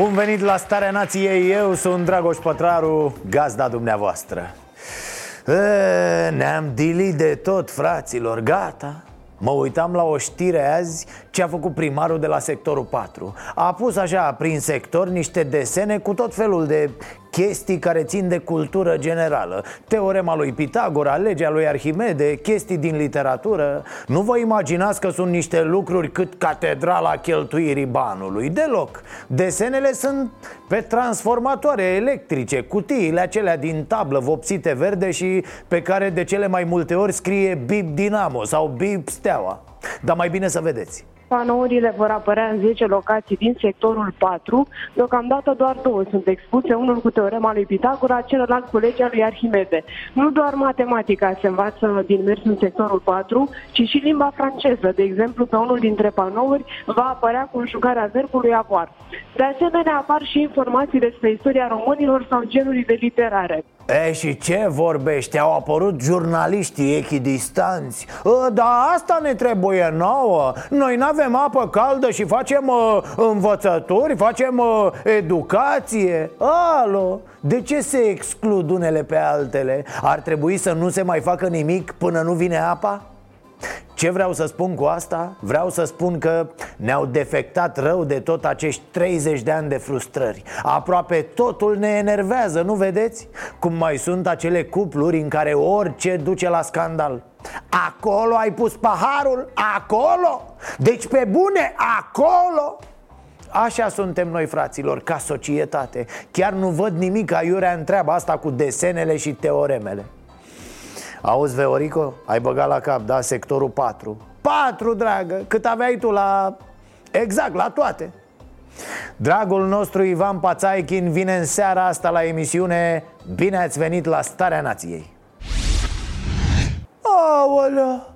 Bun venit la Starea Nației, eu sunt Dragoș Pătraru, gazda dumneavoastră. E, Ne-am dilit de tot, fraților, gata. Mă uitam la o știre azi ce a făcut primarul de la sectorul 4 A pus așa prin sector niște desene cu tot felul de chestii care țin de cultură generală. Teorema lui Pitagora, legea lui Arhimede, chestii din literatură. Nu vă imaginați că sunt niște lucruri cât catedrala cheltuirii banului. Deloc. Desenele sunt pe transformatoare electrice Cutiile acelea din tablă vopsite verde și pe care de cele mai multe ori scrie Bip Dinamo sau Bip Steaua. Dar mai bine să vedeți Panourile vor apărea în 10 locații din sectorul 4. Deocamdată doar două sunt expuse, unul cu teorema lui Pitagora, celălalt cu legea lui Arhimede. Nu doar matematica se învață din mers în sectorul 4, ci și limba franceză. De exemplu, pe unul dintre panouri va apărea conjugarea verbului avoir. De asemenea, apar și informații despre istoria românilor sau genurile literare. E, și ce vorbești? Au apărut jurnaliștii echidistanți e, Dar asta ne trebuie nouă Noi nu avem apă caldă și facem uh, învățături, facem uh, educație Alo, de ce se exclud unele pe altele? Ar trebui să nu se mai facă nimic până nu vine apa? Ce vreau să spun cu asta? Vreau să spun că ne-au defectat rău de tot acești 30 de ani de frustrări Aproape totul ne enervează, nu vedeți? Cum mai sunt acele cupluri în care orice duce la scandal Acolo ai pus paharul? Acolo? Deci pe bune, acolo? Așa suntem noi, fraților, ca societate Chiar nu văd nimic aiurea în treaba asta cu desenele și teoremele Auzi, Veorico, ai băgat la cap, da, sectorul 4 4, dragă, cât aveai tu la... Exact, la toate. Dragul nostru Ivan Pațaichin vine în seara asta la emisiune Bine ați venit la Starea Nației. Aolea,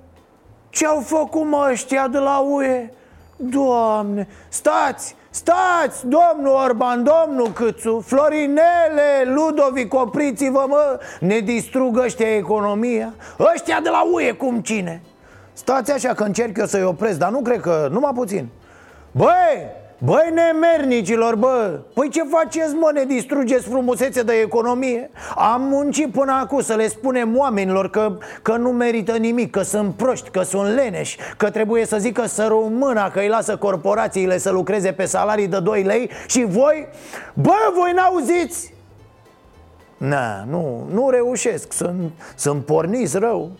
ce-au făcut mă ăștia de la UE? Doamne, stați, Stați, domnul Orban, domnul Câțu, Florinele, Ludovic, opriți-vă, mă Ne distrug ăștia economia. Ăștia de la UE, cum cine? Stați așa că încerc eu să-i opresc, dar nu cred că, numai puțin. Băi, Băi nemernicilor, bă Păi ce faceți, mă, ne distrugeți frumusețe de economie? Am muncit până acum să le spunem oamenilor că, că nu merită nimic Că sunt proști, că sunt leneși Că trebuie să zică să româna Că îi lasă corporațiile să lucreze pe salarii de 2 lei Și voi, bă, voi n-auziți? Na, nu, nu reușesc, sunt, sunt porniți rău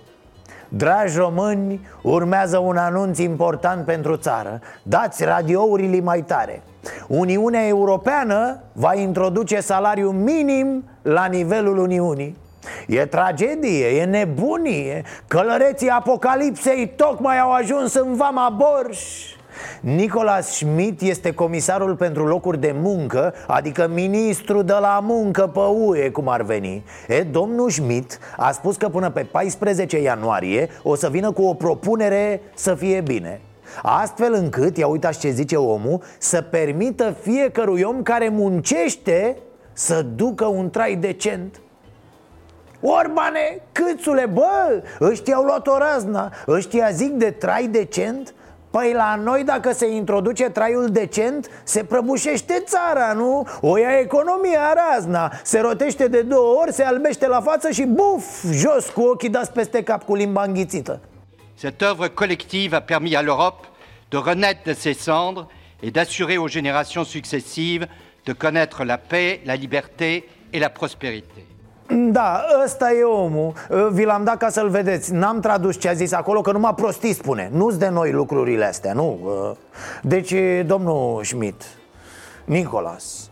Dragi români, urmează un anunț important pentru țară. Dați radiourile mai tare. Uniunea Europeană va introduce salariu minim la nivelul Uniunii. E tragedie, e nebunie. Călăreții apocalipsei tocmai au ajuns în Vama Borș Nicolas Schmidt este comisarul pentru locuri de muncă Adică ministru de la muncă pe UE, cum ar veni. E, domnul Schmidt a spus că până pe 14 ianuarie O să vină cu o propunere să fie bine. Astfel încât, ia uitați ce zice omul Să permită fiecărui om care muncește Să ducă un trai decent. Orbane, câțule, bă, ăștia au luat o razna Ăștia zic de trai decent Păi la noi dacă se introduce traiul decent Se prăbușește țara, nu? O ia economia razna Se rotește de două ori, se albește la față și buf, jos cu ochii dați peste cap cu limba înghițită Cette œuvre collective a permis à l'Europe de renaître de ses cendres et d'assurer aux générations successives de connaître la paix, la liberté et la prospérité. Da, ăsta e omul. Vi l-am dat ca să-l vedeți. N-am tradus ce a zis acolo, că numai prostii spune. Nu-s de noi lucrurile astea, nu? Deci, domnul Schmidt. Nicolas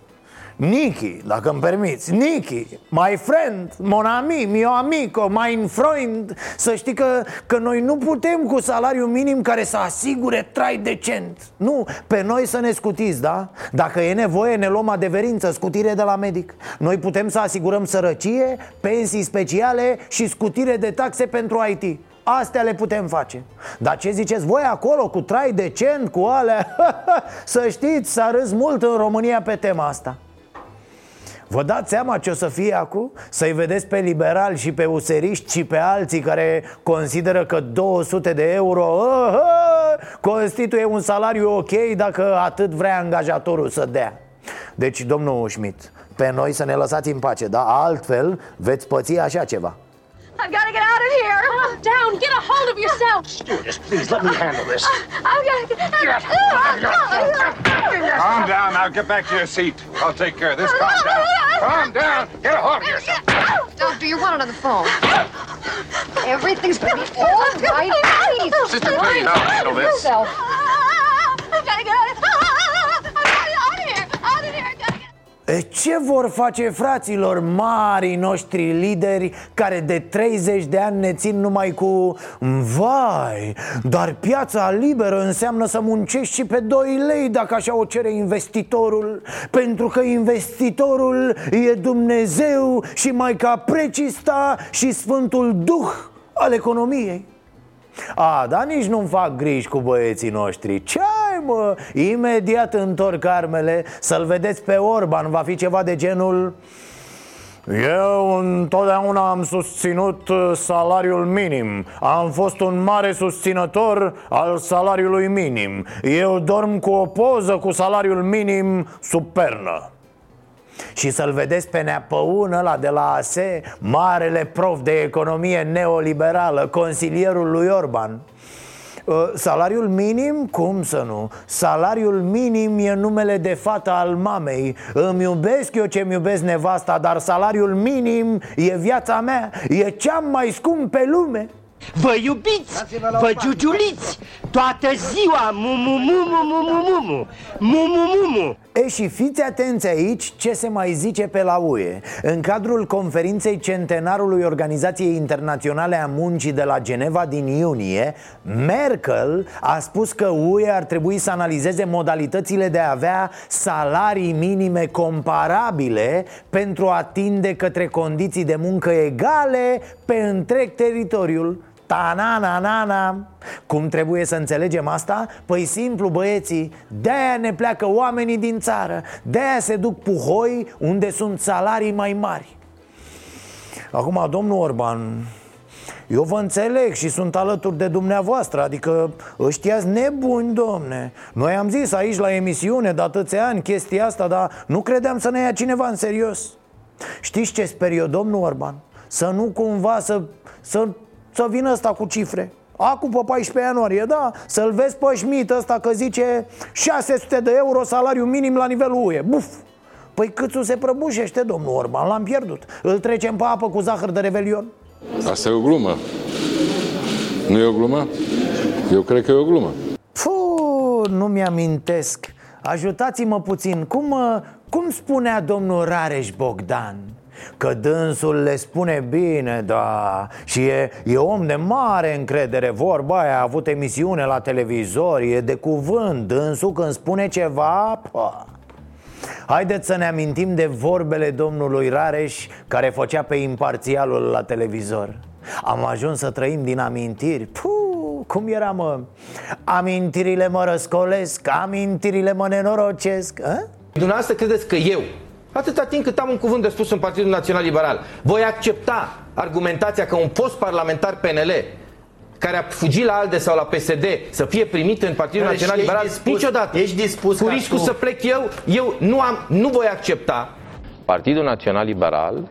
Niki, dacă îmi permiți. Niki, my friend, mon ami, mio amico, mein freund. Să știi că, că noi nu putem cu salariu minim care să asigure trai decent. Nu, pe noi să ne scutiți, da? Dacă e nevoie ne luăm adeverință, scutire de la medic. Noi putem să asigurăm sărăcie, pensii speciale și scutire de taxe pentru IT Astea le putem face. Dar ce ziceți voi acolo cu trai decent, cu alea? Să știți, s-a râs mult în România pe tema asta Vă dați seama ce o să fie acum? Să-i vedeți pe liberali și pe useriști și pe alții care consideră că 200 de euro uh, uh, constituie un salariu ok dacă atât vrea angajatorul să dea Deci, domnul Schmidt, pe noi să ne lăsați în pace, da? Altfel veți păți așa ceva I've got to get out of here. Calm down. Get a hold of yourself. Stewardess, please let me handle this. Uh, I've got to get out. Calm down. Now get back to your seat. I'll take care of this. Calm down. Uh, uh, Calm down. Get a hold of yourself. Doctor, you're wanted on the phone. Everything's gonna be all right. Please. Sister Clean, I'll handle this. I've got to get out of here. Ce vor face fraților marii noștri lideri care de 30 de ani ne țin numai cu Vai, dar piața liberă înseamnă să muncești și pe 2 lei dacă așa o cere investitorul Pentru că investitorul e Dumnezeu și Maica Precista și Sfântul Duh al economiei. A, dar nici nu-mi fac griji cu băieții noștri. Ce ai, mă? Imediat întorc armele Să-l vedeți pe Orban Va fi ceva de genul eu întotdeauna am susținut uh, salariul minim. Am fost un mare susținător al salariului minim. Eu dorm cu o poză cu salariul minim sub pernă și să-l vedeți pe Neapăun ăla de la ASE Marele prof de economie neoliberală Consilierul lui Orban. Uh, Salariul minim? Cum să nu? Salariul minim e numele de fată al mamei. Îmi iubesc eu ce-mi iubesc nevasta Dar salariul minim e viața mea. E cea mai scump pe lume. Vă iubiți, vă giugiuliți Toată ziua. Mumu, mumu, mumu, mumu. Mumu, mumu E și fiți atenți aici ce se mai zice pe la UE În cadrul conferinței centenarului Organizației Internaționale a Muncii de la Geneva din iunie Merkel a spus că UE ar trebui să analizeze modalitățile de a avea salarii minime comparabile Pentru a tinde către condiții de muncă egale pe întreg teritoriul Ta-na-na-na-na Cum trebuie să înțelegem asta? Păi simplu băieții De-aia ne pleacă oamenii din țară De-aia se duc puhoi unde sunt salarii mai mari Acum, domnul Orban eu vă înțeleg și sunt alături de dumneavoastră Adică ăștia nebuni, domne Noi am zis aici la emisiune de atâția ani chestia asta Dar nu credeam să ne ia cineva în serios Știți ce sper eu, domnul Orban? Să nu cumva să, să să vină ăsta cu cifre Acum pe 14 ianuarie, da Să-l vezi pe Schmidt ăsta că zice 600 de euro salariu minim la nivelul UE Buf! Păi câțul se prăbușește, domnul Orban, l-am pierdut Îl trecem pe apă cu zahăr de revelion Asta e o glumă. Nu e o glumă? Eu cred că e o glumă. Puh, nu mi-amintesc Ajutați-mă puțin Cum, uh, cum spunea domnul Rareș Bogdan? Că dânsul le spune bine, da Și e, e om de mare încredere Vorba aia, a avut emisiune la televizor E de cuvânt Dânsul când spune ceva pă. Haideți să ne amintim de vorbele domnului Rareș Care făcea pe imparțialul la televizor Am ajuns să trăim din amintiri Puh, cum era mă? Amintirile mă răscolesc Amintirile mă nenorocesc a? Dumneavoastră credeți că eu, atâta timp cât am un cuvânt de spus în Partidul Național Liberal, voi accepta argumentația că un post parlamentar PNL care a fugit la ALDE sau la PSD să fie primit în Partidul Deci Național ești Liberal dispus- niciodată. ești dispus cu ca riscul tu- să plec eu, eu nu am nu voi accepta Partidul Național Liberal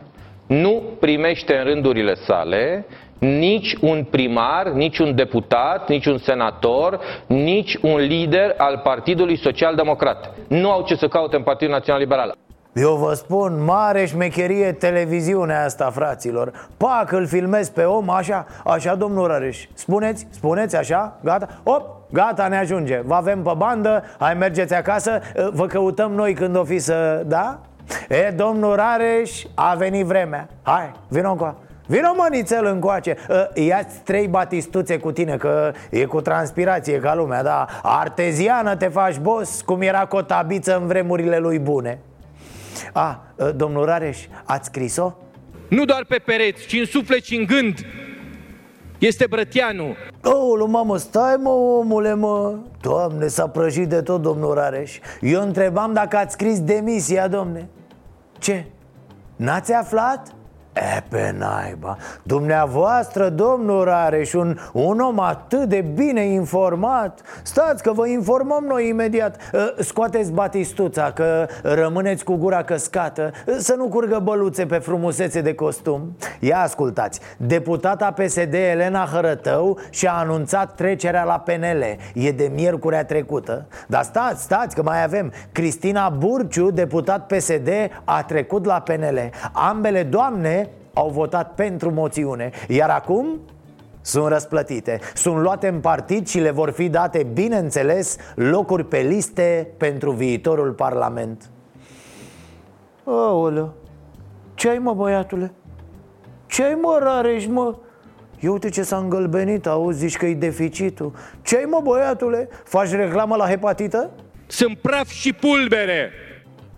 nu primește în rândurile sale nici un primar, nici un deputat, nici un senator, nici un lider al Partidului Social Democrat. Nu au ce să caute în Partidul Național Liberal. Eu vă spun, mare șmecherie televiziunea asta, fraților. Pac, îl filmez pe om, așa, așa, domnul Răreș. Spuneți, spuneți așa, gata, op, gata, ne ajunge. Vă avem pe bandă, hai mergeți acasă. Vă căutăm noi când o fi să, da? E, domnul Rareș, a venit vremea. Hai, vino încoa. Vino mă nițel încoace. Ă, Ia-ți trei batistuțe cu tine Că e cu transpirație ca lumea Da, arteziană te faci boss Cum era cotabiță în vremurile lui bune A, ă, domnul Rareș, ați scris-o? Nu doar pe pereți, ci în suflet și în gând. Este Brătianu. Oulu, mamă, stai mă, omule, mă Doamne, s-a prăjit de tot domnul Rareș Eu întrebam dacă ați scris demisia, domne Ce? N-ați aflat? E, pe naiba. Dumneavoastră, domnul Rareș, un, un om atât de bine informat. Stați că vă informăm noi imediat. Uh, Scoateți batistuța, că rămâneți cu gura căscată. Uh, Să nu curgă băluțe pe frumusețe de costum. Ia ascultați. Deputata PSD Elena Hărătău și-a anunțat trecerea la PNL E de miercurea trecută. Dar stați, stați, că mai avem. Cristina Burciu, deputat PSD, a trecut la PNL Ambele doamne au votat pentru moțiune Iar acum sunt răsplătite Sunt luate în partid și le vor fi date, bineînțeles, locuri pe liste pentru viitorul Parlament Aoleu, ce ai mă băiatule? Ce ai mă Rareș mă? Ia uite ce s-a îngălbenit, auzi, zici că e deficitul Ce ai mă băiatule? Faci reclamă la hepatită? Sunt praf și pulbere.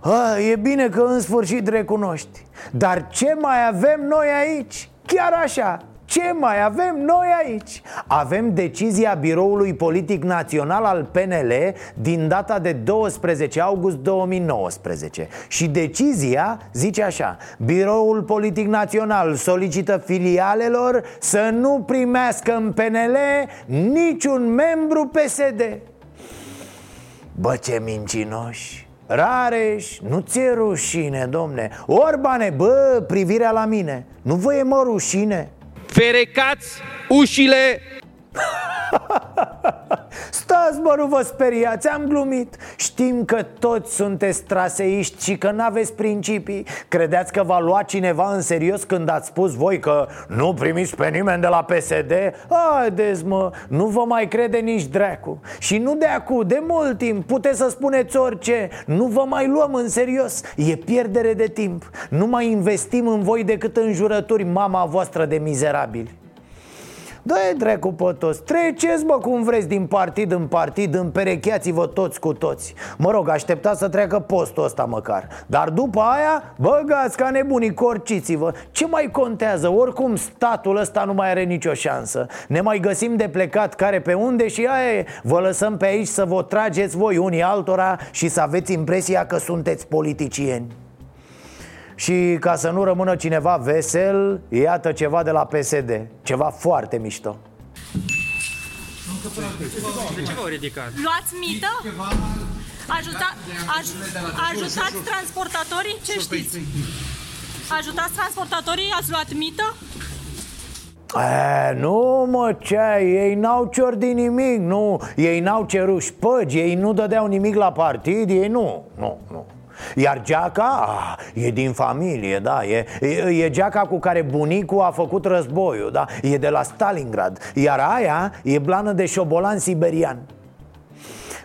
A, e bine că în sfârșit recunoști Dar ce mai avem noi aici? Chiar așa, ce mai avem noi aici? Avem decizia Biroului Politic Național al PNL din data de 12 august 2019 Și decizia zice așa Biroul Politic Național solicită filialelor să nu primească în PNL niciun membru PSD Bă, ce mincinoși Rareș, nu ți-e rușine, domne Orbane, bă, privirea la mine Nu vă e mă rușine? Ferecați ușile Stați, bă, nu vă speriați, am glumit. Știm că toți sunteți traseiști și că n-aveți principii. Credeți că va lua cineva în serios când ați spus voi că nu primiți pe nimeni de la PSD? Haideți, mă, nu vă mai crede nici dracu. Și nu de acum, de mult timp, puteți să spuneți orice. Nu vă mai luăm în serios, e pierdere de timp. Nu mai investim în voi decât în jurături mama voastră de mizerabili Dă-i dracu pe toți. Treceți, bă, cum vreți din partid în partid Împerecheați-vă toți cu toți. Mă rog, așteptați să treacă postul ăsta măcar. Dar după aia, băgați ca nebunii, corciți-vă. Ce mai contează? Oricum statul ăsta nu mai are nicio șansă. Ne mai găsim de plecat care pe unde și aia e. Vă lăsăm pe aici să vă trageți voi unii altora Și să aveți impresia că sunteți politicieni și ca să nu rămână cineva vesel, iată ceva de la PSD Ceva foarte mișto De ce v-au ridicat? Luați mită? Ajuta, aj, ajutați transportatorii? Ce știți? Ajutați transportatorii? Ați luat mită? E, nu mă, ce ai, ei n-au ciordit nimic, nu Ei n-au cerut șpăgi, ei nu dădeau nimic la partid, ei nu, nu, nu iar geaca, ah, e din familie, da e, e, e geaca cu care bunicul a făcut războiul, da E de la Stalingrad Iar aia e blană de șobolan siberian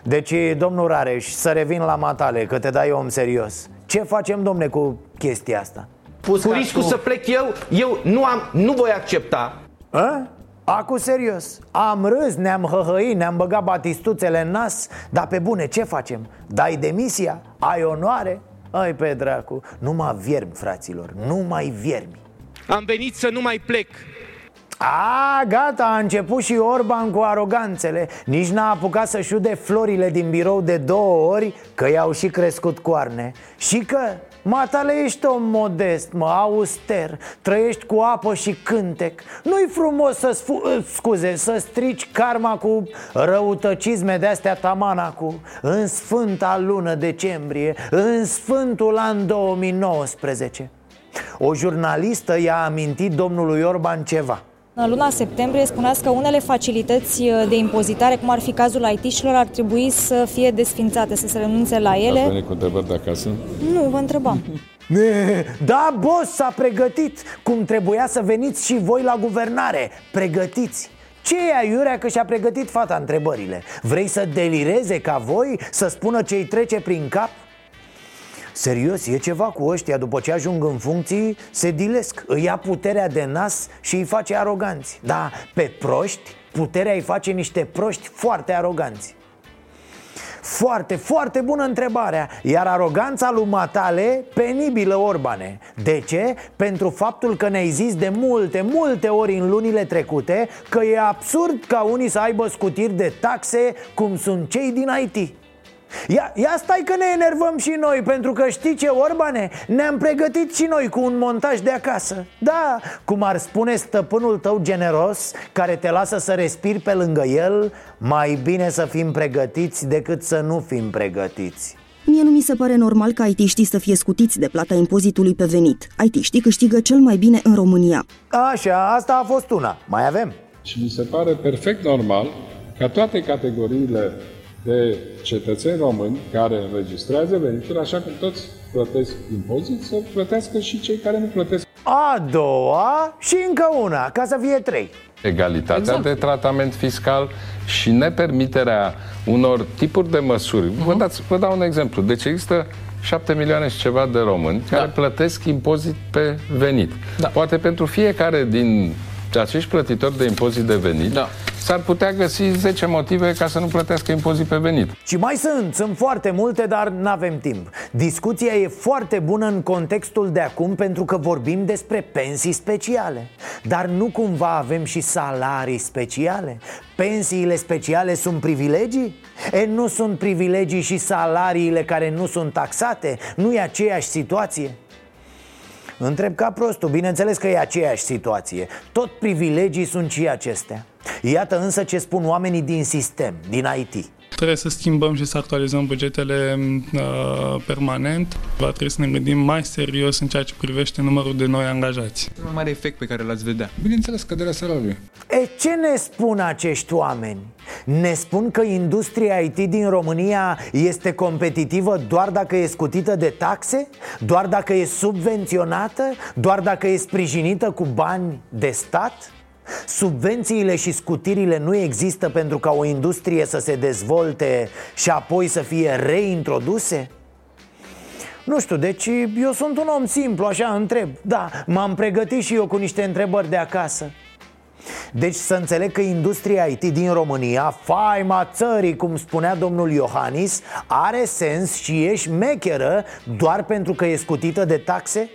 Deci, domnul Rareș, să revin la matale, că te dai om serios Ce facem, domne, cu chestia asta? Pus cu riscul să plec eu, eu nu am, nu voi accepta A? Acu serios Am râs, ne-am hăhăit, ne-am băgat batistuțele în nas Dar pe bune, ce facem? Dai demisia? Ai onoare? Ai pe dracu Numai viermi, fraților, numai viermi Am venit să nu mai plec. A, gata, a început și Orban cu aroganțele Nici n-a apucat să-și șude florile din birou de două ori Că i-au și crescut coarne Și că, matale, ești om modest, mă, auster. Trăiești cu apă și cântec. Nu-i frumos să sfu- uh, scuze, să strici karma cu răutăcisme de-astea tamana cu În sfânta lună decembrie, în sfântul an 2019 O jurnalistă i-a amintit domnului Orban ceva În luna septembrie spuneați că unele facilități uh, de impozitare, cum ar fi cazul IT-șilor, ar trebui să fie desfințate, să se renunțe la Ați ele. venit cu întrebări de acasă? Nu, vă întrebam. Da, boss, s-a pregătit Cum trebuia să veniți și voi la guvernare Pregătiți ce e aiurea că și-a pregătit fata întrebările? Vrei să delireze ca voi? Să spună ce-i trece prin cap? Serios, e ceva cu ăștia După ce ajung în funcții, se dilesc. Îi ia puterea de nas și îi face aroganți. Da, pe proști, puterea îi face niște proști foarte aroganți. Foarte, foarte bună întrebarea. Iar aroganța lui Matale, penibilă Orbane. De ce? Pentru faptul că ne-ai zis de multe, multe ori în lunile trecute Că e absurd ca unii să aibă scutiri de taxe cum sunt cei din IT Ia, ia stai că ne enervăm și noi Pentru că știi ce, Orbane? Ne-am pregătit și noi cu un montaj de acasă. Da, cum ar spune stăpânul tău generos Care te lasă să respiri pe lângă el Mai bine să fim pregătiți decât să nu fim pregătiți. Mie nu mi se pare normal ca IT-știi să fie scutiți de plata impozitului pe venit. IT-știi câștigă cel mai bine în România. Așa, asta a fost una, mai avem. Și mi se pare perfect normal ca toate categoriile de cetățeni români care înregistrează venituri, așa cum toți plătesc impozit, să plătească și cei care nu plătesc. A doua și încă una, ca să fie trei. Egalitatea exact. de tratament fiscal și nepermiterea unor tipuri de măsuri. Uh-huh. Vă, dați, vă dau un exemplu. Deci există 7 milioane și ceva de români da. care plătesc impozit pe venit. Da. Poate pentru fiecare din acești plătitori de impozit de venit da. S-ar putea găsi 10 motive ca să nu plătească impozit pe venit. Și mai sunt, sunt foarte multe, dar nu avem timp. Discuția e foarte bună în contextul de acum pentru că vorbim despre pensii speciale. Dar nu cumva avem și salarii speciale? Pensiile speciale sunt privilegii? E, nu sunt privilegii și salariile care nu sunt taxate? Nu e aceeași situație? Întreb ca prostul, bineînțeles că e aceeași situație Tot privilegii sunt și acestea Iată însă ce spun oamenii din sistem, din IT Trebuie să schimbăm și să actualizăm bugetele uh, permanent. Va trebui să ne gândim mai serios în ceea ce privește numărul de noi angajați. Cel mai mare efect pe care l-ați vedea? Bineînțeles, căderea salariului. E, ce ne spun acești oameni? Ne spun că industria IT din România este competitivă doar dacă e scutită de taxe? Doar dacă e subvenționată? Doar dacă e sprijinită cu bani de stat? Subvențiile și scutirile nu există pentru ca o industrie să se dezvolte și apoi să fie reintroduse? Nu știu, deci eu sunt un om simplu, așa întreb Da, m-am pregătit și eu cu niște întrebări de acasă deci să înțeleg că industria IT din România, faima țării, cum spunea domnul Iohannis, are sens și e șmecheră doar pentru că e scutită de taxe?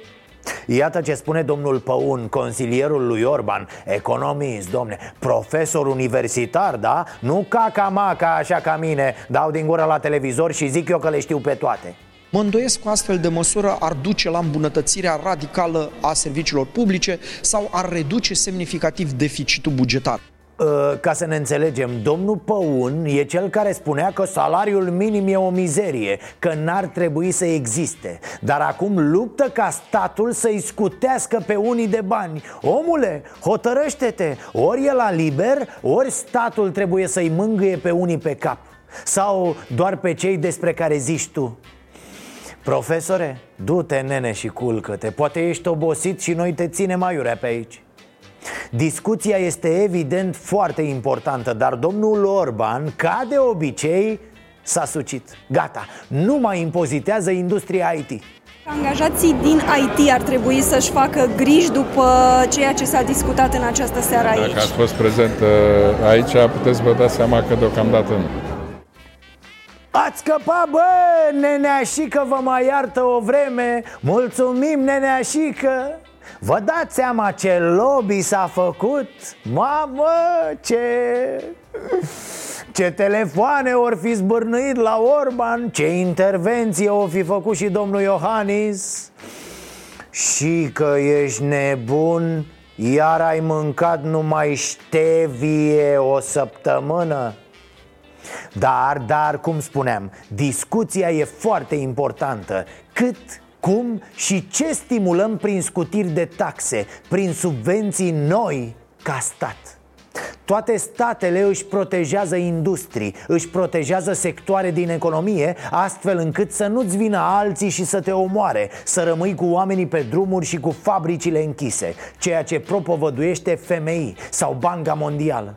Iată ce spune domnul Păun, consilierul lui Orban Economist, domne, profesor universitar, da? Nu caca-maca așa ca mine Dau din gură la televizor și zic eu că le știu pe toate Mă îndoiesc că astfel de măsură ar duce la îmbunătățirea radicală a serviciilor publice sau ar reduce semnificativ deficitul bugetar. Ă, ca să ne înțelegem, domnul Păun e cel care spunea că salariul minim e o mizerie, că n-ar trebui să existe. Dar acum luptă ca statul să-i scutească pe unii de bani. Omule, hotărăște-te, ori e la liber, ori statul trebuie să-i mângâie pe unii pe cap. Sau doar pe cei despre care zici tu. Profesore, du-te nene și culcă-te. Poate ești obosit și noi te ținem aiurea pe aici Discuția este evident foarte importantă Dar domnul Orban, ca de obicei, s-a sucit. Gata, nu mai impozitează industria IT Angajații din IT ar trebui să-și facă griji după ceea ce s-a discutat în această seară aici. Dacă ați fost prezent uh, aici, puteți vă da seama că deocamdată nu. Ați scăpat, bă, neneașică, vă mai iartă o vreme. Mulțumim, neneașică Vă dați seama ce lobby s-a făcut? Mamă, ce... Ce telefoane ori fi zbârnuit la Orban Ce intervenție o fi făcut și domnul Iohannis. Și că ești nebun Iar ai mâncat numai ștevie o săptămână. Dar, dar, cum spuneam, discuția e foarte importantă. Cât cum și ce stimulăm prin scutiri de taxe, prin subvenții noi ca stat. Toate statele își protejează industrii, își protejează sectoare din economie Astfel încât să nu-ți vină alții și să te omoare Să rămâi cu oamenii pe drumuri și cu fabricile închise Ceea ce propovăduiește FMI sau Banca Mondială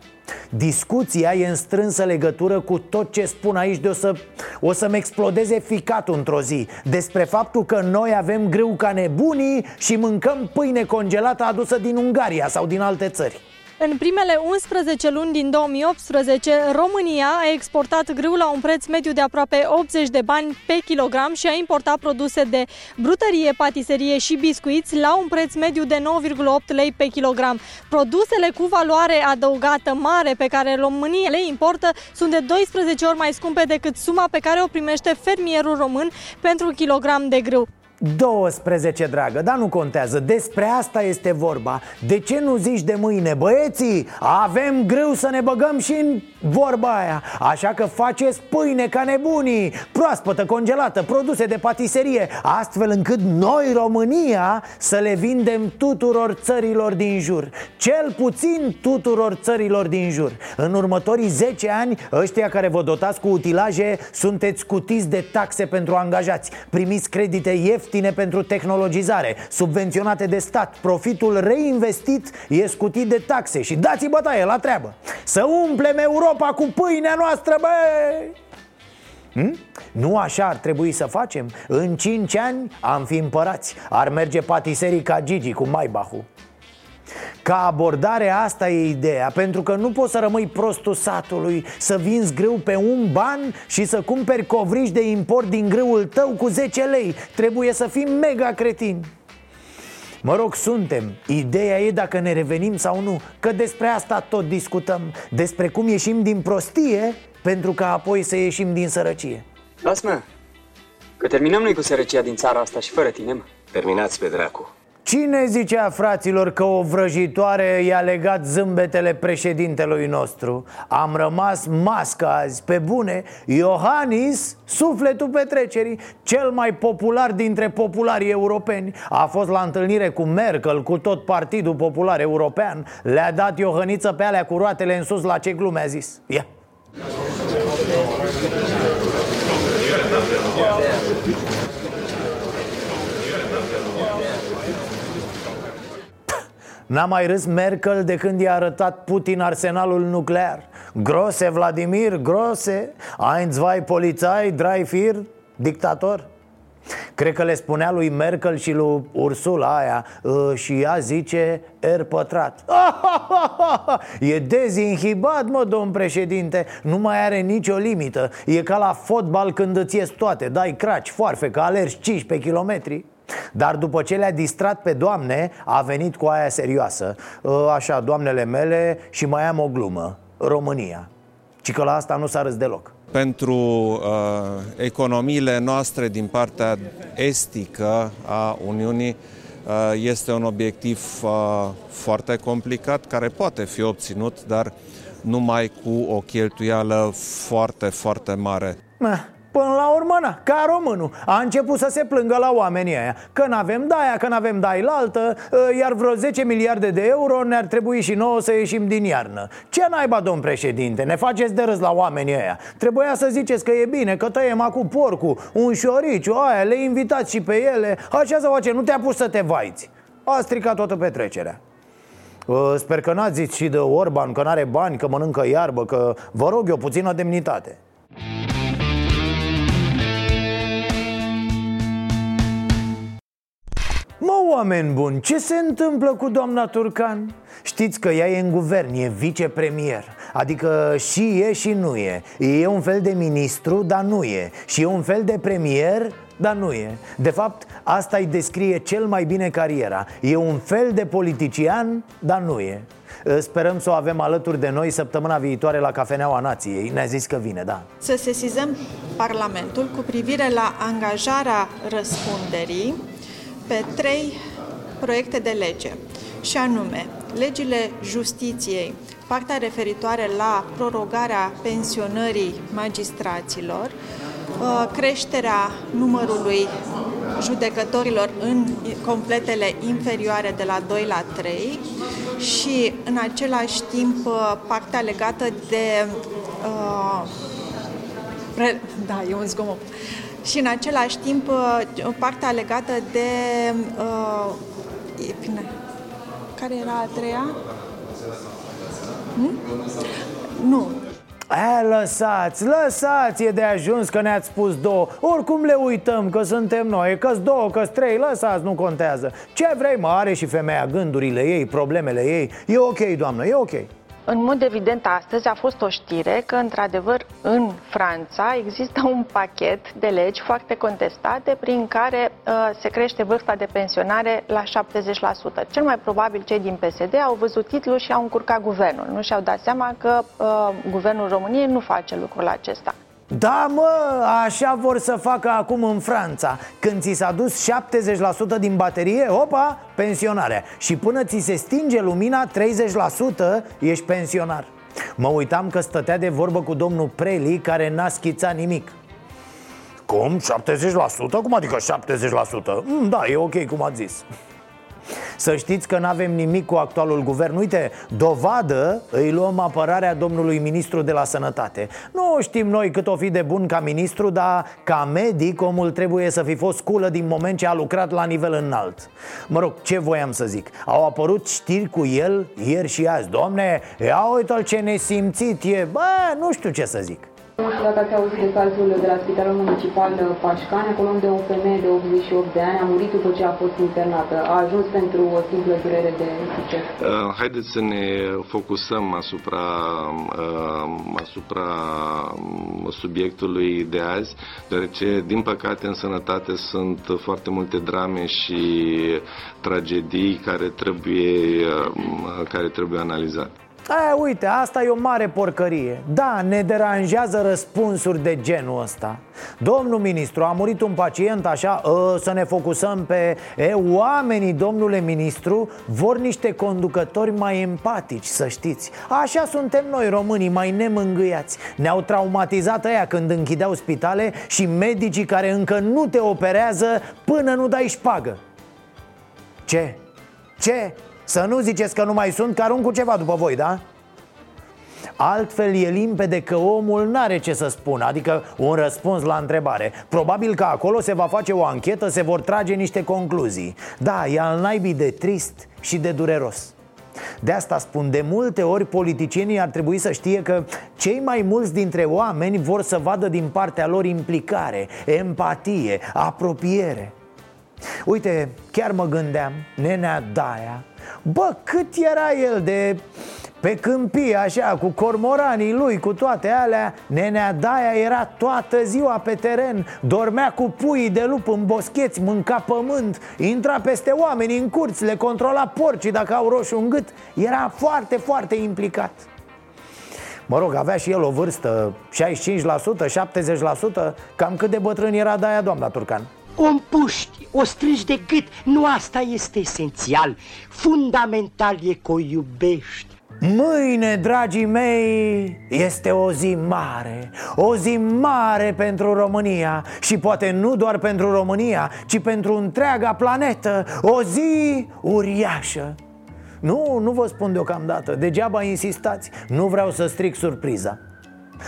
Discuția e în strânsă legătură cu tot ce spun aici de o, să, o să-mi explodeze ficatul într-o zi. Despre faptul că noi avem grâu ca nebunii și mâncăm pâine congelată adusă din Ungaria sau din alte țări în primele 11 luni din 2018, România a exportat grâu la un preț mediu de aproape 80 de bani pe kilogram și a importat produse de brutărie, patiserie și biscuiți la un preț mediu de 9,8 lei pe kilogram. Produsele cu valoare adăugată mare pe care România le importă sunt de 12 ori mai scumpe decât suma pe care o primește fermierul român pentru un kilogram de grâu. 12, dragă, dar nu contează. Despre asta este vorba. De ce nu zici de mâine, băieții? Avem greu să ne băgăm și în vorba aia. Așa că faceți pâine ca nebunii. Proaspătă, congelată, produse de patiserie Astfel încât noi, România, să le vindem tuturor țărilor din jur. Cel puțin tuturor țărilor din jur. În următorii 10 ani, ăștia care vă dotați cu utilaje Sunteți cutiți de taxe pentru angajați. Primiți credite ieftine ieftine pentru tehnologizare, subvenționate de stat Profitul reinvestit e scutit de taxe și dați-i bătaie la treabă Să umplem Europa cu pâinea noastră, bă! Hm? Nu așa ar trebui să facem? În 5 ani am fi împărați Ar merge patiserii ca Gigi cu Maibahu ca abordare asta e ideea Pentru că nu poți să rămâi prostul satului Să vinzi grâu pe un ban Și să cumperi covriși de import din grâul tău cu 10 lei. Trebuie să fim mega cretini Mă rog, suntem. Ideea e dacă ne revenim sau nu Că despre asta tot discutăm. Despre cum ieșim din prostie Pentru că apoi să ieșim din sărăcie. Lasă-mă Că terminăm noi cu sărăcia din țara asta și fără tine, mă. Terminați pe dracu Cine zicea fraților că o vrăjitoare i-a legat zâmbetele președintelui nostru? Am rămas masca azi, pe bune Iohannis, sufletul petrecerii Cel mai popular dintre popularii europeni A fost la întâlnire cu Merkel, cu tot Partidul Popular European Le-a dat Iohăniță pe alea cu roatele în sus la ce glume a zis. Ia N-a mai râs Merkel de când i-a arătat Putin arsenalul nuclear. Grose, Vladimir, grose. Ein, zwei, Polizei, drei, vier, dictator. Cred că le spunea lui Merkel și lui Ursula aia ă, Și ea zice R pătrat. E dezinhibat, mă, domn președinte. Nu mai are nicio limită. E ca la fotbal când îți ies toate. Dai craci, foarfe, că alergi 15 kilometri dar după ce le-a distrat pe doamne, a venit cu aia serioasă. Ă, Așa, doamnele mele și mai am o glumă. România. Ci că la asta nu s-a râs deloc. Pentru uh, economiile noastre din partea estică a Uniunii uh, este un obiectiv uh, foarte complicat care poate fi obținut, dar numai cu o cheltuială foarte, foarte mare. Până la urmă, na, ca românul A început să se plângă la oamenii aia. Că n-avem daia, că n-avem dai la altă ă, Iar vreo 10 miliarde de euro Ne-ar trebui și nouă să ieșim din iarnă. Ce naiba, domn președinte? Ne faceți de râs la oamenii aia? Trebuia să ziceți că e bine, că tăiem acum porcul Un șoriciu, aia, le invitați și pe ele. Așa să face, nu te-a pus să te vaiți. A stricat toată petrecerea. Ă, Sper că n-ați zis și de Orban că n-are bani, că mănâncă iarbă Că vă rog eu puțină demnitate oameni buni, ce se întâmplă cu doamna Turcan? Știți că ea e în guvern, e vicepremier Adică și e și nu e. E un fel de ministru, dar nu e. Și e un fel de premier, dar nu e. De fapt, asta îi descrie cel mai bine cariera. E un fel de politician, dar nu e. Sperăm să o avem alături de noi săptămâna viitoare la Cafeneaua Nației. Ne-a zis că vine, da. Să sesizăm Parlamentul cu privire la angajarea răspunderii pe trei proiecte de lege, și anume legile justiției, partea referitoare la prorogarea pensionării magistraților, uh, creșterea numărului judecătorilor în completele inferioare de la 2 la 3 și în același timp uh, partea legată de uh, re, da, e un zgomot. Și în același timp uh, partea legată de uh, e, bine, care era a treia? Hmm? Nu, E, lăsați, lăsați, e de ajuns că ne-ați spus două. Oricum le uităm că suntem noi, că două, că trei, lăsați, nu contează. Ce vrei, mă, are și femeia gândurile ei, problemele ei. E ok, doamnă, e ok în mod evident, astăzi a fost o știre că, într-adevăr, în Franța există un pachet de legi foarte contestate prin care uh, se crește vârsta de pensionare la 70%. Cel mai probabil cei din PSD au văzut titlul și au încurcat guvernul. Nu și-au dat seama că uh, guvernul României nu face lucrul acesta. Da, mă, așa vor să facă acum în Franța Când ți s-a dus 70% din baterie, opa, pensionarea Și până ți se stinge lumina 30% ești pensionar Mă uitam că stătea de vorbă cu domnul Preli care n-a schițat nimic Cum? 70%? Cum adică 70%? Mm, da, e ok cum ați zis să știți că nu avem nimic cu actualul guvern. Uite, dovadă îi luăm apărarea domnului ministru de la sănătate. Nu știm noi cât o fi de bun ca ministru Dar ca medic omul trebuie să fi fost culă din moment ce a lucrat la nivel înalt. Mă rog, ce voiam să zic? Au apărut știri cu el ieri și azi. Domne, ia uite-l ce nesimțit e. Bă, nu știu ce să zic nu știu dacă ați auzit de cazul de la Spitalul Municipal Pașcani, acolo unde o femeie de 88 de ani a murit după ce a fost internată. A ajuns pentru o simplă durere de succes. Uh, haideți să ne focusăm asupra, uh, asupra um, subiectului de azi, deoarece, din păcate, în sănătate sunt foarte multe drame și tragedii care trebuie, uh, care trebuie analizate. Aia, uite, asta e o mare porcărie. Da, ne deranjează răspunsuri de genul ăsta. Domnul ministru, a murit un pacient așa ă, Să ne focusăm pe... E, oamenii, domnule ministru, vor niște conducători mai empatici, să știți. Așa suntem noi românii, mai nemângâiați. Ne-au traumatizat aia când închideau spitale Și medicii care încă nu te operează până nu dai șpagă. Ce? Ce? Să nu ziceți că nu mai sunt, că arunc cu ceva după voi, da? Altfel e limpede că omul n-are ce să spună Adică un răspuns la întrebare. Probabil că acolo se va face o anchetă Se vor trage niște concluzii. Da, e al naibii de trist și de dureros. De asta spun, de multe ori politicienii ar trebui să știe că cei mai mulți dintre oameni vor să vadă din partea lor implicare, empatie, apropiere Uite, chiar mă gândeam, nenea Daia Bă, cât era el de pe câmpie, așa, cu cormoranii lui, cu toate alea Nenea Daia era toată ziua pe teren Dormea cu puii de lup în boscheți, mânca pământ Intra peste oameni în curți, le controla porcii dacă au roșu în gât Era foarte, foarte implicat. Mă rog, avea și el o vârstă 65%, 70% Cam cât de bătrân era Daia, doamna Turcan o împuști, o strângi de gât, nu asta este esențial. Fundamental e că o iubești. Mâine, dragii mei, este o zi mare. O zi mare pentru România Și poate nu doar pentru România Ci pentru întreaga planetă. O zi uriașă. Nu, nu vă spun deocamdată. Degeaba insistați. Nu vreau să stric surpriza.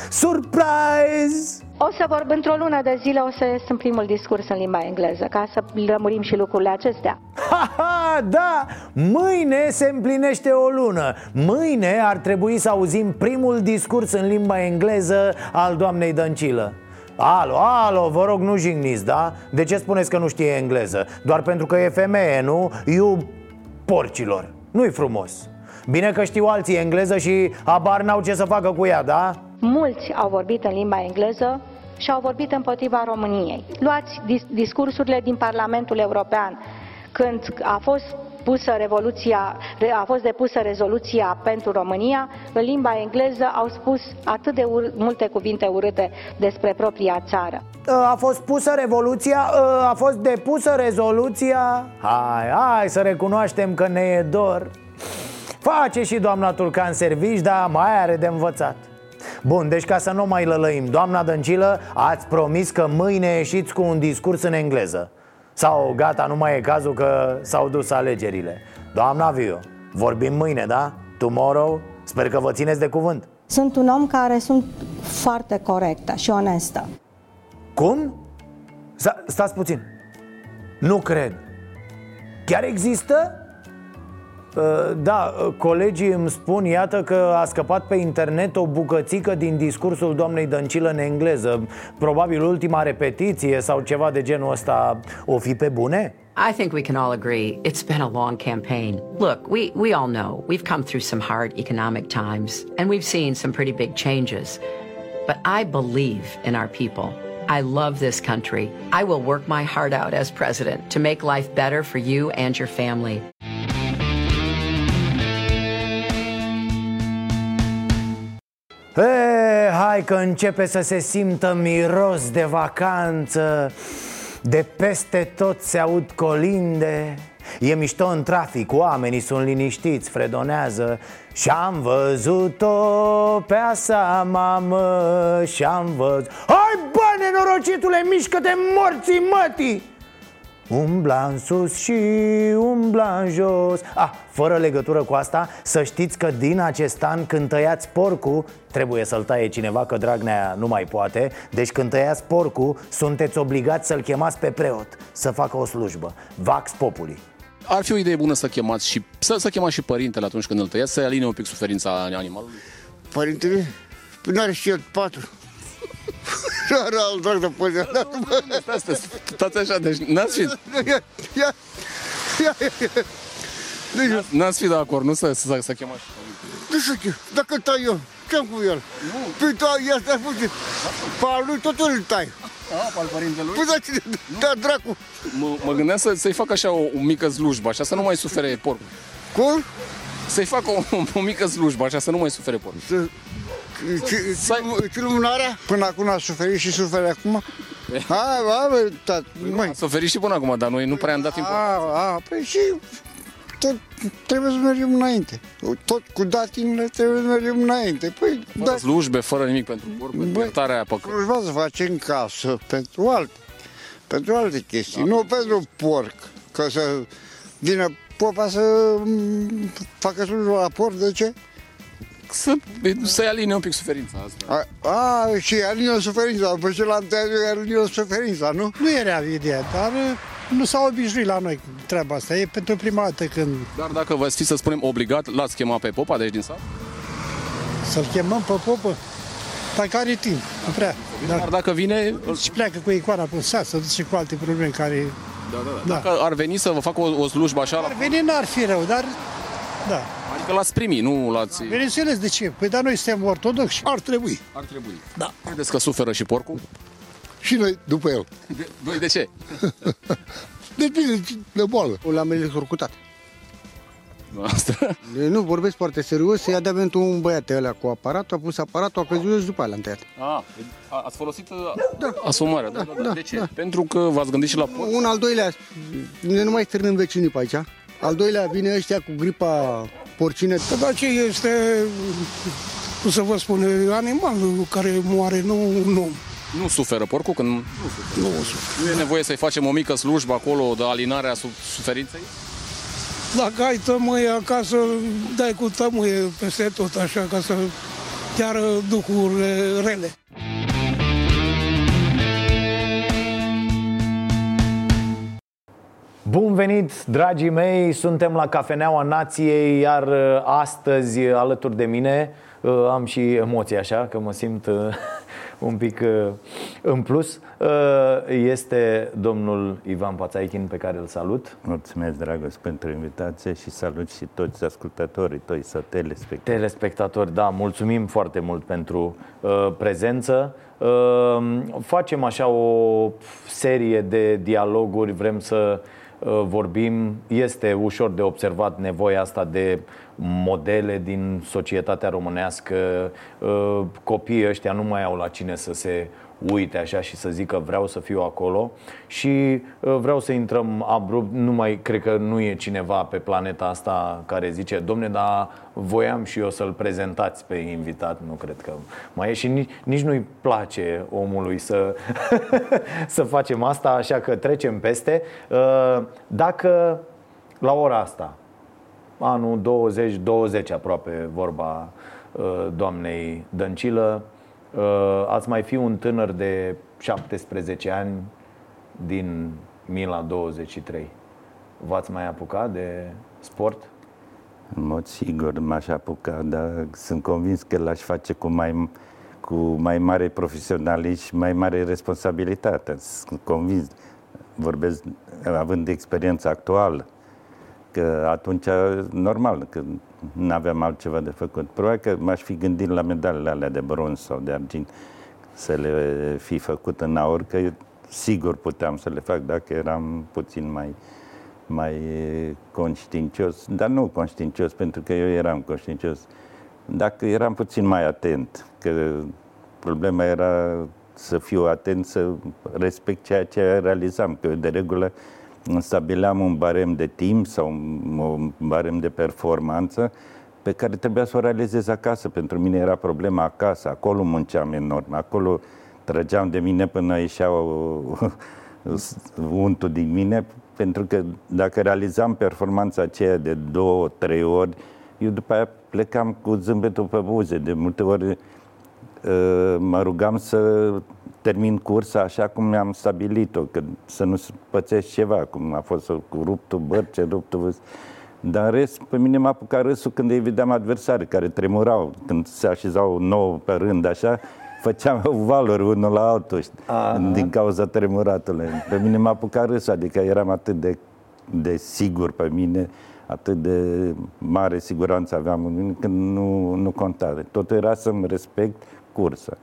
Surprise! O să vorb într-o lună de zile, o să sunt primul discurs în limba engleză, ca să lămurim și lucrurile acestea. Ha, ha, da! Mâine se împlinește o lună Mâine ar trebui să auzim primul discurs în limba engleză al doamnei Dăncilă Alo, alo, vă rog, nu jigniți, da? De ce spuneți că nu știe engleză? Doar pentru că e femeie, nu? Iu porcilor Nu-i frumos Bine că știu alții engleză și abar n-au ce să facă cu ea, da? Mulți au vorbit în limba engleză și au vorbit împotriva României. Luați dis- discursurile din Parlamentul European când a fost pusă revoluția, a fost depusă rezoluția pentru România, în limba engleză au spus atât de ur- multe cuvinte urâte despre propria țară. A fost pusă revoluția, a fost depusă rezoluția Hai, hai să recunoaștem că ne e dor Face și doamna Turcan servici, dar mai are de învățat Bun, deci ca să nu mai lălăim Doamna Dăncilă, ați promis că mâine ieșiți cu un discurs în engleză Sau gata, nu mai e cazul că s-au dus alegerile Doamna Viu, Vorbim mâine, da? Tomorrow Sper că vă țineți de cuvânt Sunt un om care sunt foarte corectă și onestă. Cum? Sta- stați puțin Nu cred Chiar există? Uh, Da, uh, colegii îmi spun, iată că a scăpat pe internet o bucățică din discursul doamnei Dăncilă în engleză Probabil ultima repetiție sau ceva de genul ăsta o fi pe bune? I think we can all agree it's been a long campaign. Look, we, we all know we've come through some hard economic times and we've seen some pretty big changes. But I believe in our people. I love this country. I will work my heart out as president to make life better for you and your family. E, hai că începe să se simtă miros de vacanță. De peste tot se aud colinde. E mișto în trafic, oamenii sunt liniștiți, fredonează. Și-am văzut-o pe asa mamă Și-am văzut Hai bă, nenorocitule, mișcă-te morții mătii Umbla în sus și umbla în jos Ah, fără legătură cu asta Să știți că din acest an când tăiați porcul Trebuie să-l taie cineva că Dragnea nu mai poate Deci când tăiați porcul Sunteți obligați să-l chemați pe preot Să facă o slujbă Vax Populi Ar fi o idee bună să chemați și să, să chemați și părintele atunci când îl tăiați, să aline un pic suferința animalului. Părintele? Păi n-are și el patru. Are alt drag de poziție. Stați, stați așa, deci n-ați fi, Ia, ia, ia, ia, ia. Deci, n-ați fi de acord, nu să, să, să chemați. nu știu ce, dacă îl tai eu, ce-am cu el? Păi tu, ia stai puțin. Pe al lui tot îl tai. A, al părintelui? Păi da, cine, da, dracu. Mă, mă gândeam să, să-i fac așa o, o mică slujbă, așa să nu mai sufere porcul. Cum? Să-i fac o, o mică slujbă, așa să nu mai sufere porcul. Să... Ce lumânarea? Până acum a suferit și suferă acum? Hai, hai, bă, tat, măi. A suferit și până acum, dar noi nu prea am dat timp. A, a, păi și tot trebuie să mergem înainte. Tot cu datinile trebuie să mergem înainte. Păi, Fără slujbe, fără nimic pentru porc, pentru iertarea păcătului. Slujba să facem casă pentru alte, pentru alte chestii, nu pentru porc. Că să vină popa să mm, facă slujba la porc, de ce? Să, să-i aline un pic suferința asta. A, a și alină suferința, după ce l-am tăiat eu, alină suferința, nu? Nu era ideea, dar uh, nu s-au obișnuit la noi treaba asta. E pentru prima dată când Dar dacă vă fi să spunem obligat, l-ați chemat pe popa de aici din sat? să-l chemăm pe popă, dar care timp, nu prea. Dar dacă vine... Și pleacă cu icoana pe sat, să duce cu alte probleme care... Da, da, da. Dacă ar veni să vă facă o, o slujbă așa... Ar veni, n-ar fi rău, dar... Da. Adică l-ați primi, nu l-ați... Bineînțeles, de ce? Păi dar noi suntem ortodoxi. Ar trebui. Ar trebui. Da. Credeți că suferă și porcul? Și noi după el. De, voi de ce? Depinde de boală. L-am electrocutat. Asta. Nu, vorbesc foarte serios, i-a dat ventul un băiat ăla cu aparatul, a pus aparatul, a căzut și după aia l-am tăiat. A, a- ați folosit da. asumarea. Da, da, da. De ce? Pentru că v-ați gândit și la porc? Un al doilea, ne nu mai strânem vecinii pe aici. Al doilea vine ăștia cu gripa porcină. Dar ce este, cum să vă spun, animalul care moare, nu un om. Nu suferă porcul când... Nu Nu, Nu e nevoie să-i facem o mică slujbă acolo de alinare a su- suferinței? Dacă ai tămâie acasă, dai cu tămâie peste tot, așa, ca să chiară duhurile rele. Bun venit, dragii mei! Suntem la Cafeneaua Nației, iar uh, astăzi, uh, alături de mine, uh, am și emoții așa, că mă simt uh, un pic uh, în plus, uh, este domnul Ivan Pațaichin, pe care îl salut. Mulțumesc, Dragos, pentru invitație și salut și toți ascultătorii tăi sau telespectatori. Telespectatori, da, mulțumim foarte mult pentru uh, prezență. Uh, facem așa o serie de dialoguri, vrem să uh, vorbim. Este ușor de observat nevoia asta de modele din societatea românească. Uh, copiii ăștia nu mai au la cine să se uite așa și să zică vreau să fiu acolo și uh, vreau să intrăm abrupt, nu mai cred că nu e cineva pe planeta asta care zice, domne, dar voiam și eu să-l prezentați pe invitat, nu cred că mai e și nici, nici nu-i place omului să, să facem asta, așa că trecem peste. Uh, Dacă la ora asta anul 2020 aproape vorba uh, doamnei Dăncilă. Uh, ați mai fi un tânăr de 17 ani din Mila 23. V-ați mai apucat de sport? În mod sigur m-aș apuca, dar sunt convins că l-aș face cu mai, cu mai mare profesionalism și mai mare responsabilitate. Sunt convins, vorbesc având experiența actuală, că atunci, normal, că nu aveam altceva de făcut. Probabil că m-aș fi gândit la medalele alea de bronz sau de argint să le fi făcut în aur, că sigur puteam să le fac dacă eram puțin mai, mai conștiincios, dar nu conștiincios, pentru că eu eram conștiincios. Dacă eram puțin mai atent, că problema era să fiu atent, să respect ceea ce realizam, că eu de regulă stabileam un barem de timp sau un barem de performanță pe care trebuia să o realizez acasă. Pentru mine era problema acasă, acolo munceam enorm, acolo trăgeam de mine până ieșeau untul din mine, pentru că dacă realizam performanța aceea de două, trei ori, eu după aia plecam cu zâmbetul pe buze. De multe ori uh, mă rugam să termin cursa așa cum mi-am stabilit-o, că să nu pățesc ceva, cum a fost cu ruptul bărce, ruptul... Dar în rest, pe mine m-a apucat râsul când îi vedeam adversari care tremurau, când se așezau nouă pe rând, așa, făceam valori unul la altul Aha. din cauza tremuratului. Pe mine m-a apucat râsul, adică eram atât de, de sigur pe mine, atât de mare siguranță aveam în mine, că nu, nu conta. Totul era să-mi respect cursa.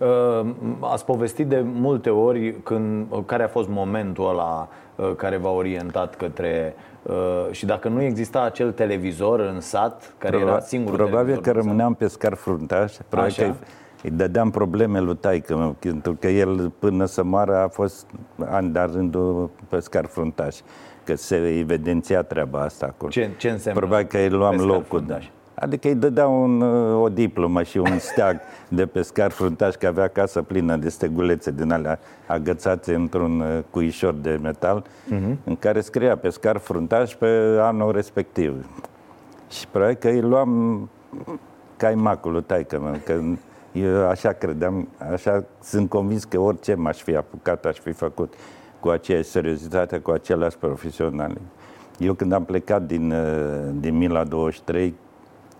Uh, ați povestit de multe ori când, care a fost momentul ăla uh, care v-a orientat către uh, și dacă nu exista acel televizor în sat, care Probabil, era singurul Probabil că rămâneam pe scar fruntaș, probabil Așa? că îi dădeam probleme lui taică pentru că el până să moară a fost ani de rândul pe scar fruntaș, că se evidenția treaba asta acolo. Ce, ce înseamnă Probabil că îi luam locul. Fruntaș? Da. Adică îi dădea un, o diplomă și un steag de pescar fruntaș, că avea casă plină de stegulețe din alea agățate într-un uh, cuișor de metal, uh-huh. în care scria pescar fruntaș pe anul respectiv. Și probabil că îi luam caimacul lui taică mă, că eu așa credeam, așa sunt convins că orice m-aș fi apucat, aș fi făcut cu aceeași seriozitate, cu același profesional. Eu când am plecat din, uh, din Mila 23,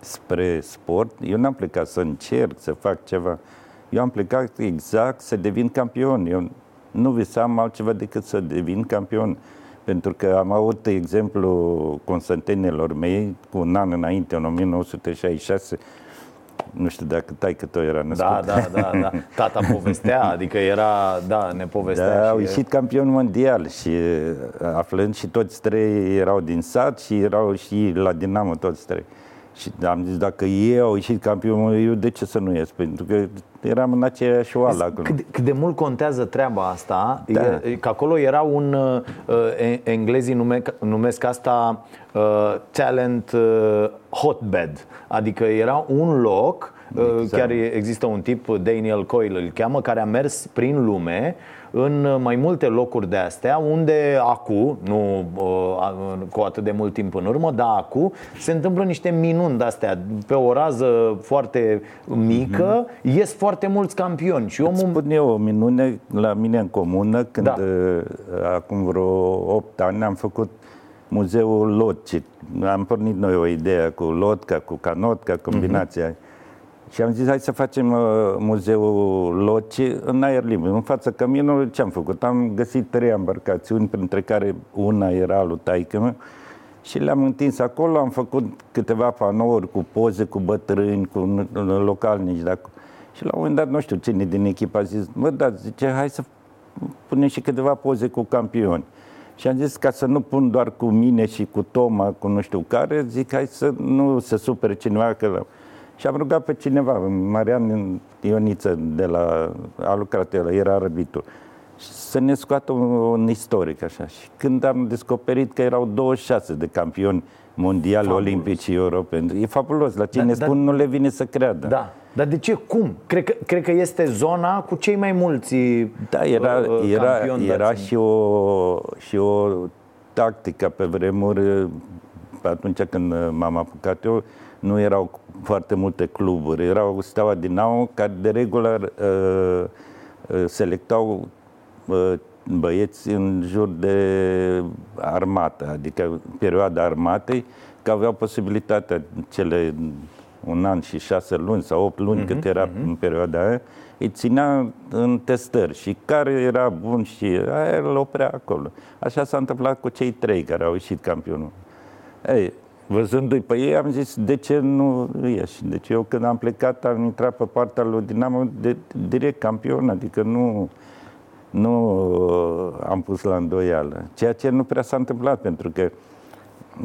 spre sport, eu n-am plecat să încerc, să fac ceva. Eu am plecat exact să devin campion. Eu nu visam altceva decât să devin campion. Pentru că am avut exemplu Constantinilor mei cu un an înainte, în 1966, nu știu dacă tai că tot era născut. Da, da, da, da. Tata povestea, adică era, da, ne povestea. Da, au ieșit campion mondial și aflând și toți trei erau din sat și erau și la Dinamo toți trei. Și am zis, dacă ei au ieșit campion, eu de ce să nu ies? Pentru că eram în aceeași oală acolo. Cât, cât de mult contează treaba asta, da. e, că acolo era un, uh, englezii nume, numesc asta uh, talent uh, hotbed, adică era un loc, uh, exact. chiar există un tip, Daniel Coyle îl cheamă, care a mers prin lume în mai multe locuri de astea unde acu, nu uh, cu atât de mult timp în urmă, dar acu se întâmplă niște minuni de astea pe o rază foarte mică, mm-hmm. ies foarte mulți campioni și omul... Îți spun eu o minune la mine în comună când da. Uh, acum vreo 8 ani am făcut muzeul Lotci. Am pornit noi o idee cu lotca, cu canotca, combinația mm-hmm și am zis, hai să facem uh, muzeul Loci în aer liber, în fața căminului. Ce am făcut? Am găsit trei embarcațiuni, printre care una era lui taică și le-am întins acolo, am făcut câteva panouri cu poze, cu bătrâni, cu localnici. Dacă... Și la un moment dat, nu știu cine din echipă a zis, mă, da, zice, hai să punem și câteva poze cu campioni. Și am zis, ca să nu pun doar cu mine și cu Toma, cu nu știu care, zic, hai să nu se supere cineva că și am rugat pe cineva, Marian Ioniță, de la, a lucrat el, era arbitru, să ne scoată un, un istoric așa. Și când am descoperit că erau 26 de campioni mondiali, fabulos. olimpici și europeni, e fabulos. La cine da, spun da, nu le vine să creadă. Da. Dar de ce? Cum? Cred că, cred că este zona cu cei mai mulți Da, era, uh, era, era și, o, și o tactică pe vremuri pe atunci când uh, m-am apucat eu, nu erau foarte multe cluburi. Erau Steaua Dinamo, care de regulă uh, uh, selectau uh, băieți în jur de armată, adică perioada armatei, că aveau posibilitatea cele un an și șase luni sau opt luni, uh-huh, cât era uh-huh. în perioada aia, îi ținea în testări și care era bun și aia îl oprea acolo. Așa s-a întâmplat cu cei trei care au ieșit campionul. Ei, văzându-i pe ei, am zis, de ce nu ieși? Deci eu când am plecat, am intrat pe partea lui Dinamo de, direct campion, adică nu, nu am pus la îndoială. Ceea ce nu prea s-a întâmplat, pentru că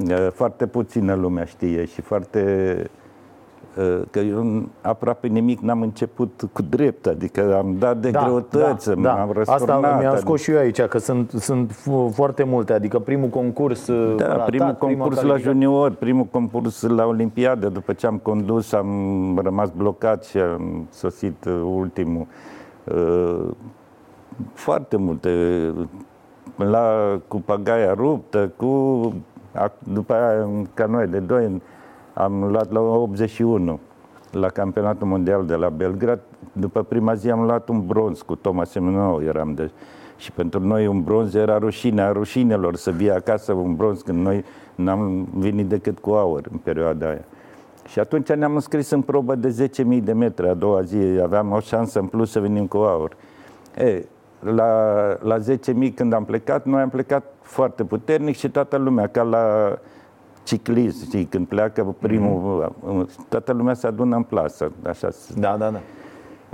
uh, foarte puțină lumea știe și foarte Uh, că eu aproape nimic n-am început cu drept, adică am dat de da, greutăți, da, da. am răsturnat. Asta mi-am adică... scos și eu aici, că sunt, sunt foarte multe, adică primul concurs uh, Da, ratat, primul concurs la junior, primul concurs la Olimpiadă, după ce am condus, am rămas blocat și am sosit uh, ultimul. Foarte multe. La cu pagaia ruptă, cu după aia ca noi de doi am luat la 81 la campionatul mondial de la Belgrad. După prima zi am luat un bronz cu Thomas Semenou, eram de... Și pentru noi un bronz era rușinea rușinelor să vii acasă un bronz când noi n-am venit decât cu aur în perioada aia. Și atunci ne-am înscris în probă de 10.000 de metri. A doua zi aveam o șansă în plus să venim cu aur. E, la, la 10.000 când am plecat, noi am plecat foarte puternic și toată lumea, ca la ciclist, știi, când pleacă primul, mm-hmm. toată lumea se adună în plasă, așa. Da, da, da.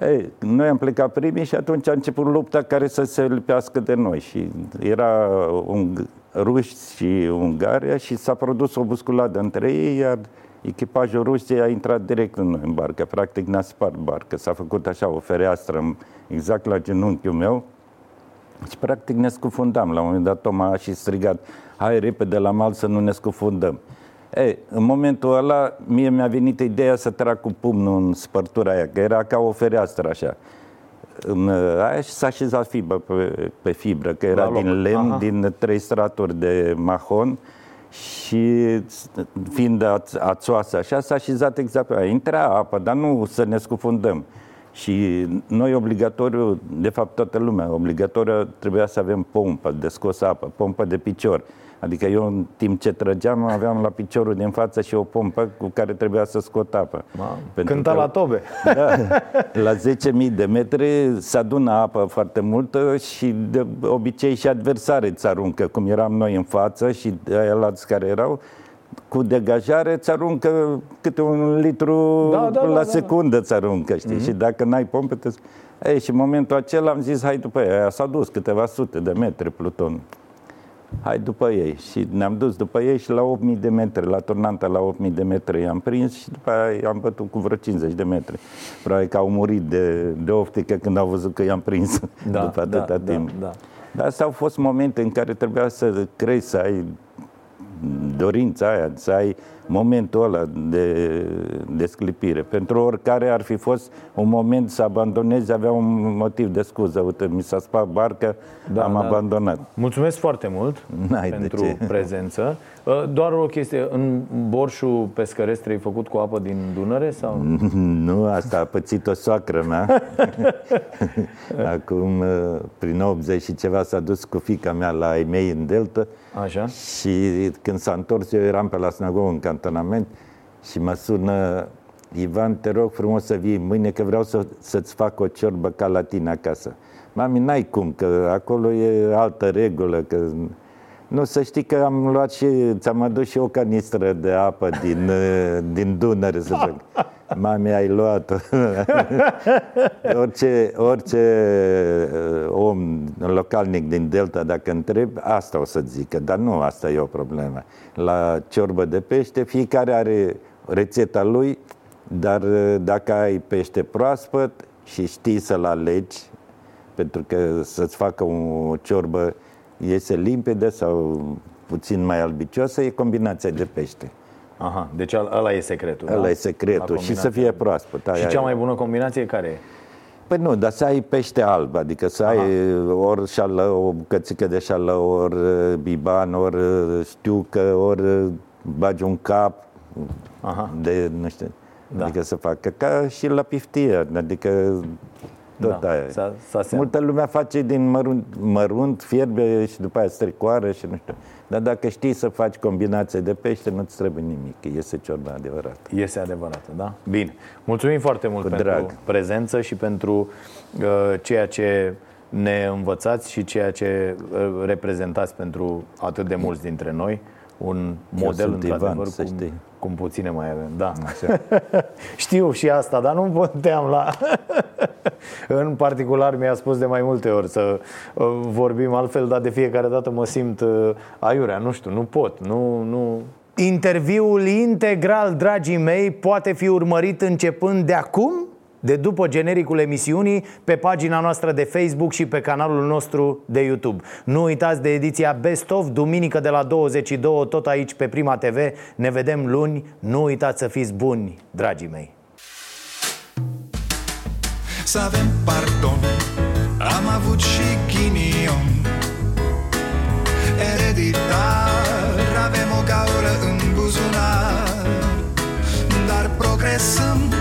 Ei, noi am plecat primii și atunci a început lupta care să se lipească de noi și era un ruși și Ungaria și s-a produs o busculadă între ei, iar echipajul Rusiei a intrat direct în, în barcă, practic ne-a spart barcă, s-a făcut așa o fereastră exact la genunchiul meu și practic ne scufundam. La un moment dat Toma a și strigat, hai repede la mal să nu ne scufundăm. Ei, în momentul ăla, mie mi-a venit ideea să trag cu pumnul în spărtura aia, că era ca o fereastră așa. În aia și s-a așezat fibră pe, pe fibră, că era din lemn, Aha. din trei straturi de mahon și fiind ațoasă așa, s-a așezat exact pe aia. Intra apă, dar nu să ne scufundăm. Și noi obligatoriu, de fapt toată lumea, obligatoriu trebuia să avem pompă de scos apă, pompă de picior. Adică eu în timp ce trăgeam aveam la piciorul din față și o pompă cu care trebuia să scot apă. Cânta că, la tobe. Da, la 10.000 de metri se adună apă foarte multă și de obicei și adversare îți aruncă, cum eram noi în față și aia care erau, cu degajare îți aruncă câte un litru da, da, la da, secundă îți aruncă, știi? Mm-hmm. Și dacă n-ai pompă, te... Ei, și în momentul acela am zis, hai după ea, s-a dus câteva sute de metri Pluton. Hai după ei. Și ne-am dus după ei și la 8000 de metri, la turnanta la 8000 de metri i-am prins și după aia i-am bătut cu vreo 50 de metri. Probabil că au murit de, de oftică când au văzut că i-am prins da, după atâta da, timp. Da, da. Dar astea au fost momente în care trebuia să crezi, să ai dorința aia, să ai momentul ăla de, de sclipire. Pentru oricare ar fi fost un moment să abandonezi, avea un motiv de scuză. Uite, mi s-a spart barca, da, am da. abandonat. Mulțumesc foarte mult N-ai pentru prezență. Uh, doar o chestie, în borșul pescăresc ai făcut cu apă din Dunăre? sau? Nu, asta a pățit o soacră mea. Acum, uh, prin 80 și ceva, s-a dus cu fica mea la ei mei în Delta. Așa. Și când s-a întors, eu eram pe la sinagogă în cantonament și mă sună Ivan, te rog frumos să vii mâine că vreau să, să-ți fac o ciorbă ca la tine acasă. Mami, n-ai cum, că acolo e altă regulă, că nu, să știi că am luat și, ți-am adus și o canistră de apă din, din Dunăre, să zic. Mami, ai luat orice, orice uh, om localnic din Delta, dacă întreb, asta o să zică, dar nu asta e o problemă. La ciorbă de pește, fiecare are rețeta lui, dar uh, dacă ai pește proaspăt și știi să-l alegi, pentru că să-ți facă o ciorbă iese limpede sau puțin mai albicioasă, e combinația de pește. Aha, deci ăla e secretul. Ăla da? e secretul și să fie proaspăt. Aia și cea mai bună combinație care e? Păi nu, dar să ai pește alb, adică să Aha. ai ori șală, o bucățică de șală, ori biban, ori știucă, ori bagi un cap Aha. de, nu știu, Da. adică să facă ca și la piftie, adică tot Da, aia. s-a- s-a seama. Multă lumea face din mărunt, mărunt, fierbe și după aia stricoare și nu știu. Dar dacă știi să faci combinație de pește, nu-ți trebuie nimic, iese ciorba adevărat. Iese adevărată, da? Bine. Mulțumim foarte mult Cu pentru drag. prezență și pentru uh, ceea ce ne învățați și ceea ce uh, reprezentați pentru atât de mulți dintre noi. Un model, sunt într-adevăr, Ivan, să cum, știi. cum puține mai avem. Da. Știu și asta, dar nu puteam la... în particular mi-a spus de mai multe ori să uh, vorbim altfel, dar de fiecare dată mă simt uh, aiurea. Nu știu, nu pot, nu... nu... Interviul integral, dragii mei, poate fi urmărit începând de acum, de după genericul emisiunii, pe pagina noastră de Facebook și pe canalul nostru de YouTube. Nu uitați de ediția Best of, duminică de la 22, tot aici pe Prima TV. Ne vedem luni. Nu uitați să fiți buni, dragii mei. Să avem pardon Am avut și ghinion Ereditar Avem o gaură în buzunar Dar progresăm